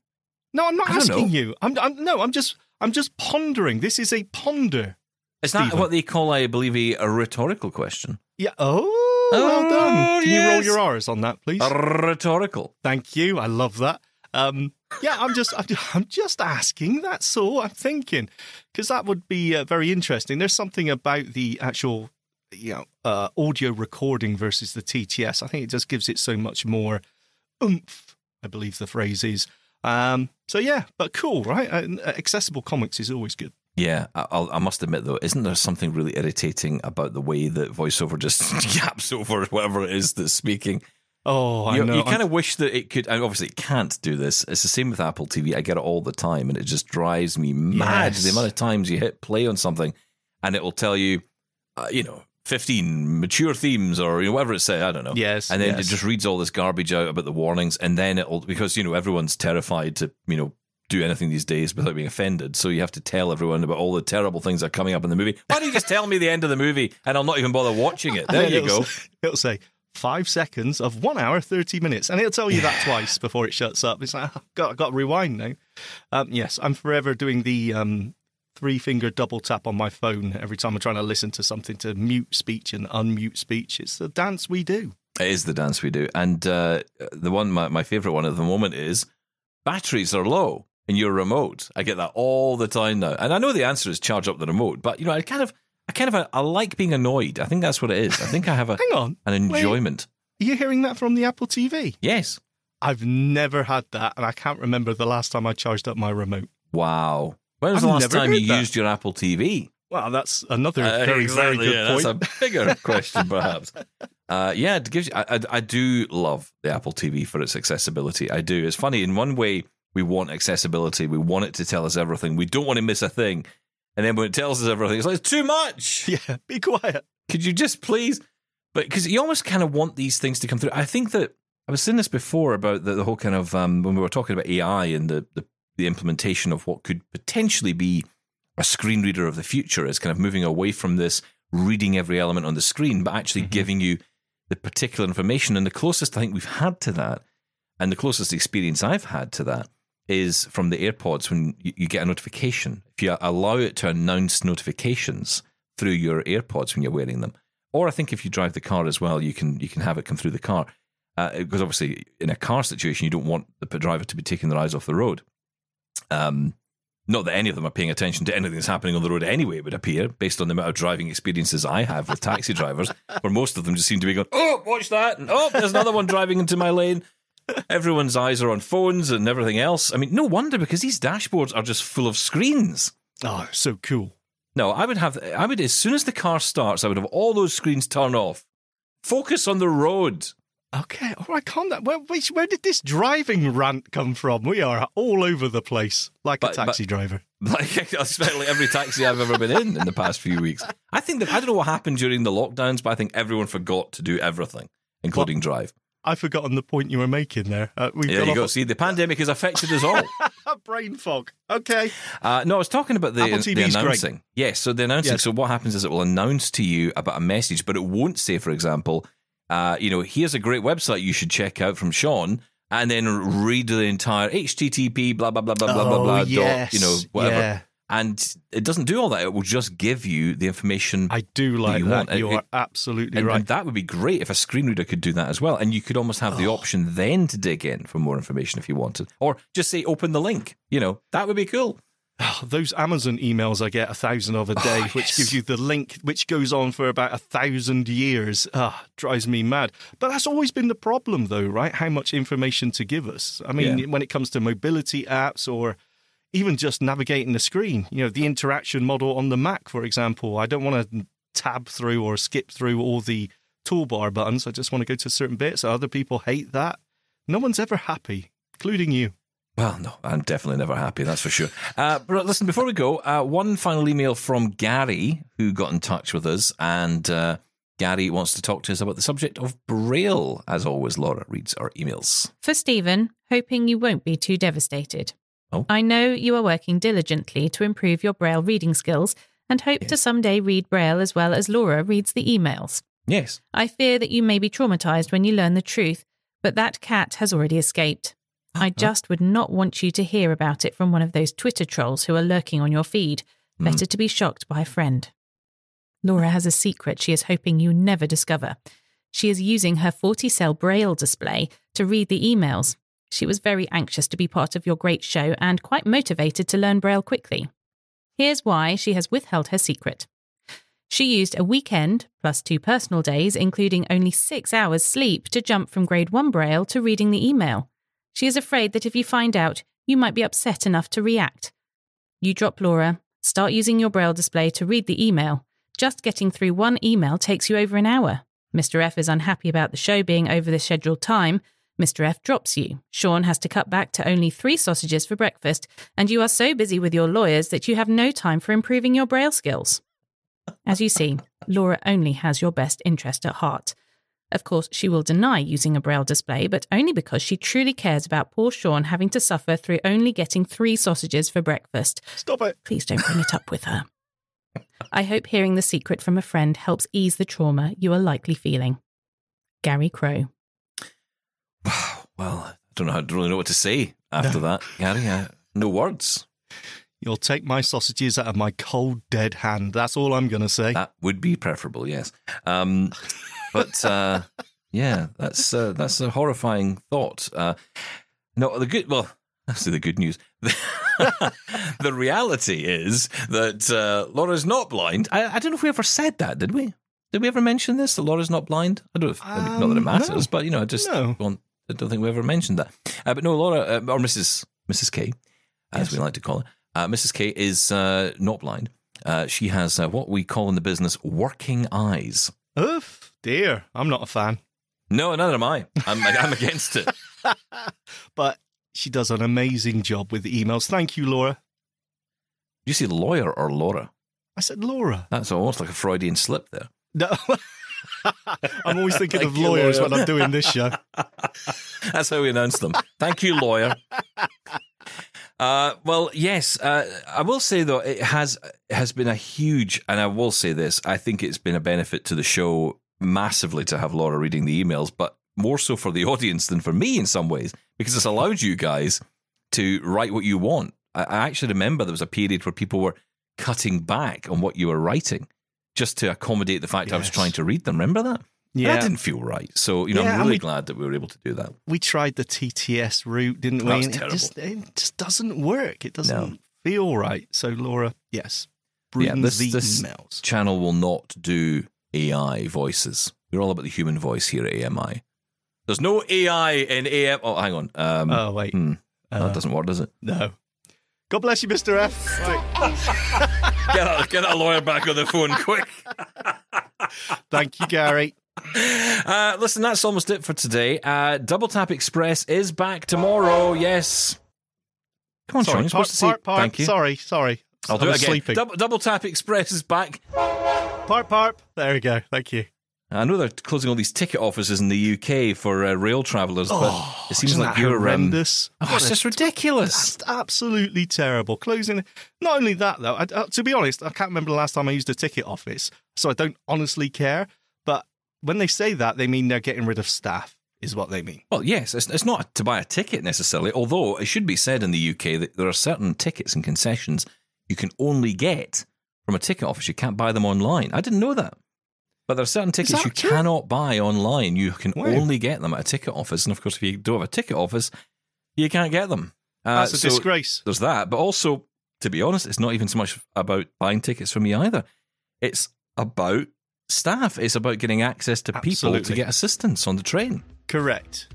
No, I'm not asking you. I'm, I'm, no, I'm just I'm just pondering. This is a ponder. It's not what they call, I believe, a, a rhetorical question. Yeah. Oh, oh well done. Can yes. you roll your R's on that, please? A rhetorical. Thank you. I love that. Um, yeah, I'm just, I'm just, I'm just asking. That's all I'm thinking, because that would be uh, very interesting. There's something about the actual, you know, uh, audio recording versus the TTS. I think it just gives it so much more oomph, I believe the phrase is. Um, so yeah, but cool, right? Uh, accessible comics is always good. Yeah, I'll, i must admit though, isn't there something really irritating about the way that voiceover just [LAUGHS] yaps over whatever it is that's speaking? Oh, I you, know. You kind of wish that it could, and obviously it can't do this. It's the same with Apple TV. I get it all the time, and it just drives me mad. Yes. The amount of times you hit play on something, and it will tell you, uh, you know, 15 mature themes or you know, whatever it says, I don't know. Yes. And then yes. it just reads all this garbage out about the warnings and then it'll, because, you know, everyone's terrified to, you know, do anything these days without being offended. So you have to tell everyone about all the terrible things that are coming up in the movie. Why don't you just tell me the end of the movie and I'll not even bother watching it? There you [LAUGHS] go. It'll say five seconds of one hour, 30 minutes. And it'll tell you that twice before it shuts up. It's like, oh, I've got, I've got to rewind now. Um, yes, I'm forever doing the um, three finger double tap on my phone every time I'm trying to listen to something to mute speech and unmute speech. It's the dance we do. It is the dance we do. And uh, the one, my, my favorite one at the moment is batteries are low in your remote. I get that all the time now. And I know the answer is charge up the remote, but you know, I kind of, I kind of, I like being annoyed. I think that's what it is. I think I have a, [LAUGHS] hang on, an enjoyment. Wait, are you hearing that from the Apple TV? Yes. I've never had that, and I can't remember the last time I charged up my remote. Wow. When was I've the last time you that. used your Apple TV? Well, that's another uh, very, exactly, [LAUGHS] very good yeah, point. That's a bigger [LAUGHS] question, perhaps. Uh, yeah, it gives you, I, I, I, do love the Apple TV for its accessibility. I do. It's funny. In one way, we want accessibility. We want it to tell us everything. We don't want to miss a thing. And then when it tells us everything, it's like, it's too much. [LAUGHS] Yeah, be quiet. Could you just please? But because you almost kind of want these things to come through. I think that I was saying this before about the, the whole kind of um, when we were talking about AI and the, the the implementation of what could potentially be a screen reader of the future is kind of moving away from this reading every element on the screen, but actually mm-hmm. giving you the particular information. And the closest I think we've had to that, and the closest experience I've had to that, is from the AirPods when you, you get a notification. If you allow it to announce notifications through your AirPods when you're wearing them, or I think if you drive the car as well, you can you can have it come through the car. Uh, because obviously, in a car situation, you don't want the driver to be taking their eyes off the road. Um, not that any of them are paying attention to anything that's happening on the road anyway, it would appear, based on the amount of driving experiences I have with taxi drivers, [LAUGHS] where most of them just seem to be going, oh, watch that. And, oh, there's another one driving into my lane. Everyone's eyes are on phones and everything else. I mean, no wonder because these dashboards are just full of screens. Oh, so cool. No, I would have, I would, as soon as the car starts, I would have all those screens turn off. Focus on the road. Okay, all right, calm down. Where, where, did this driving rant come from? We are all over the place, like But- a taxi driver. [LAUGHS] Like especially every taxi I've ever been in in the past few weeks. I think that I don't know what happened during the lockdowns, but I think everyone forgot to do everything, including drive. I've forgotten the point you were making there. Uh, we've There gone you go. See, the pandemic has affected us all. a [LAUGHS] brain fog. Okay. Uh, no, I was talking about the, the great. announcing. Yes, so the announcing. Yes. So what happens is it will announce to you about a message, but it won't say, for example, uh, you know, here's a great website you should check out from Shaun, and then read the entire HTTP blah blah blah blah blah blah Oh, blah yes. dot you know whatever. Yeah. And it doesn't do all that. It will just give you the information I do like you that. want. You it- are absolutely and, right. and that would be great if a screen reader could do that as well. And you could almost have Oh. the option then to dig in for more information if you wanted. Or just say open the link. You know, that would be cool. Oh, those Amazon emails I get a thousand of a day, Oh, which yes. gives you the link, which goes on for about a thousand years. Ah, drives me mad. But that's always been the problem, though, right? How much information to give us. I mean, Yeah. when it comes to mobility apps or even just navigating the screen, you know, the interaction model on the Mac, for example, I don't want to tab through or skip through all the toolbar buttons. I just want to go to certain bits. Other people hate that. No one's ever happy, including you. Well, no, I'm definitely never happy, that's for sure. Uh, but listen, before we go, uh, one final email from Gary, who got in touch with us, and uh, Gary wants to talk to us about the subject of Braille. As always, Laura reads our emails. For Steven, hoping you won't be too devastated. Oh. I know you are working diligently to improve your Braille reading skills and hope to someday read Braille as well as Laura reads the emails. Yes. I fear that you may be traumatized when you learn the truth, but that cat has already escaped. I just would not want you to hear about it from one of those Twitter trolls who are lurking on your feed. Better mm. to be shocked by a friend. Laura has a secret she is hoping you never discover. She is using her 40 cell braille display to read the emails. She was very anxious to be part of your great show and quite motivated to learn braille quickly. Here's why she has withheld her secret. She used a weekend plus two personal days, including only six hours sleep, to jump from grade one braille to reading the email. She is afraid that if you find out, you might be upset enough to react. You drop Laura, start using your braille display to read the email. Just getting through one email takes you over an hour. Mr. F is unhappy about the show being over the scheduled time. Mr. F drops you. Shaun has to cut back to only three sausages for breakfast, and you are so busy with your lawyers that you have no time for improving your braille skills. As you see, Laura only has your best interest at heart. Of course, she will deny using a braille display, but only because she truly cares about poor Shaun having to suffer through only getting three sausages for breakfast. Stop it. Please don't bring it up with her. I hope hearing the secret from a friend helps ease the trauma you are likely feeling. Gary Crow. Well, I don't know. I don't really know what to say after that, Gary. Uh, no words. You'll take my sausages out of my cold, dead hand. That's all I'm going to say. That would be preferable, yes. Um, but uh, yeah, that's uh, that's a horrifying thought. Uh, no, the good. Well, [LAUGHS] that's the good news. [LAUGHS] the reality is that uh, Laura's not blind. I, I don't know if we ever said that, did we? Did we ever mention this? That Laura's not blind. I don't. Know if, not that it Um, matters, no. but you know, I just No. don't, I don't think we ever mentioned that. Uh, but no, Laura uh, or Mrs. Mrs. K, as Yes. we like to call her, uh, Mrs. K is uh, not blind. Uh, she has uh, what we call in the business working eyes. Oof, dear. I'm not a fan. No, neither am I. I'm, I'm against it. [LAUGHS] But she does an amazing job with the emails. Thank you, Laura. You see lawyer or Laura? I said Laura. That's almost like a Freudian slip there. No. [LAUGHS] I'm always thinking of lawyers lawyer. when I'm doing this show. [LAUGHS] That's how we announce them. Thank you, lawyer. Uh, well, yes, uh, I will say though it has has been a huge, and I will say this: I think it's been a benefit to the show massively to have Laura reading the emails, but more so for the audience than for me in some ways because it's allowed you guys to write what you want. I, I actually remember there was a period where people were cutting back on what you were writing just to accommodate the fact I was trying to read them. Remember that? Yeah. That didn't feel right. So, you know, Yeah, I'm really we- glad that we were able to do that. we tried the TTS route, didn't we? That was terrible. It just, it just doesn't work. It doesn't No. feel right. So, Laura, yes, Yeah, this- the this- emails. Channel will not do AI voices. We're all about the human voice here at AMI. There's no AI in AM. Oh, hang on. Um, Oh, wait. hmm. Uh, that doesn't work, does it? No. God bless you, Mr. F. [LAUGHS] [LAUGHS] Get that, get that lawyer back on the phone quick. [LAUGHS] Thank you, Gary. Uh, listen, that's almost it for today. Uh, Double Tap Express is back tomorrow. Yes. Come on, Shaun. sorry, You're supposed to say part, part, thank you. Sorry, sorry. I'll I do it was again. sleeping. Double, Double Tap Express is back. Parp, parp. There we go. Thank you. I know they're closing all these ticket offices in the UK for uh, rail travellers, but it seems like you're um, horrendous. Oh, What it's just ridiculous. That's absolutely terrible. Closing. Not only that, though. I, uh, to be honest, I can't remember the last time I used a ticket office, so I don't honestly care. But when they say that, they mean they're getting rid of staff. Is what they mean. Well, yes, it's, it's not to buy a ticket necessarily, although it should be said in the UK that there are certain tickets and concessions you can only get from a ticket office. You can't buy them online. I didn't know that. But there are certain tickets you true? cannot buy online. You can Wow. only get them at a ticket office. And of course, if you don't have a ticket office, you can't get them. Uh, That's a so disgrace. There's that. But also, to be honest, it's not even so much about buying tickets for me either. It's about staff. It's about getting access to people to get assistance on the train. Correct.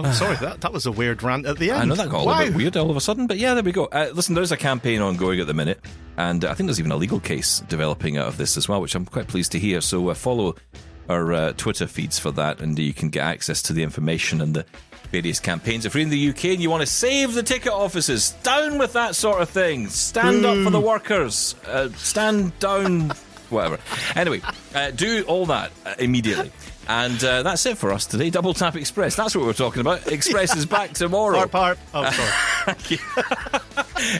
Oh, sorry. That that was a weird rant at the end. I know that got a wow. little bit weird all of a sudden, but yeah, there we go. Uh, listen, there's a campaign ongoing at the minute, and uh, I think there's even a legal case developing out of this as well, which I'm quite pleased to hear. So uh, follow our uh, Twitter feeds for that, and you can get access to the information and the various campaigns. If you're in the UK and you want to save the ticket offices, down with that sort of thing. Stand up for the workers. Uh, stand down. [LAUGHS] Whatever. Anyway, uh, do all that uh, immediately. And uh, that's it for us today. Double Tap Express. That's what we're talking about. Express is back tomorrow. Parp, parp. Oh, [LAUGHS] sorry. Thank you.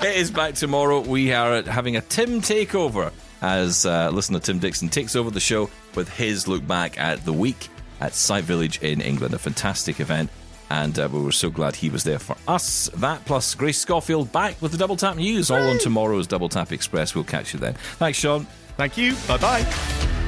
[LAUGHS] it is back tomorrow. We are having a Tim takeover as uh, listener Tim Dixon takes over the show with his look back at the week at Sight Village in England. A fantastic event. And uh, we were so glad he was there for us. That plus Grace Schofield back with the Double Tap News all on tomorrow's Double Tap Express. We'll catch you then. Thanks, Shaun. Thank you. Bye bye.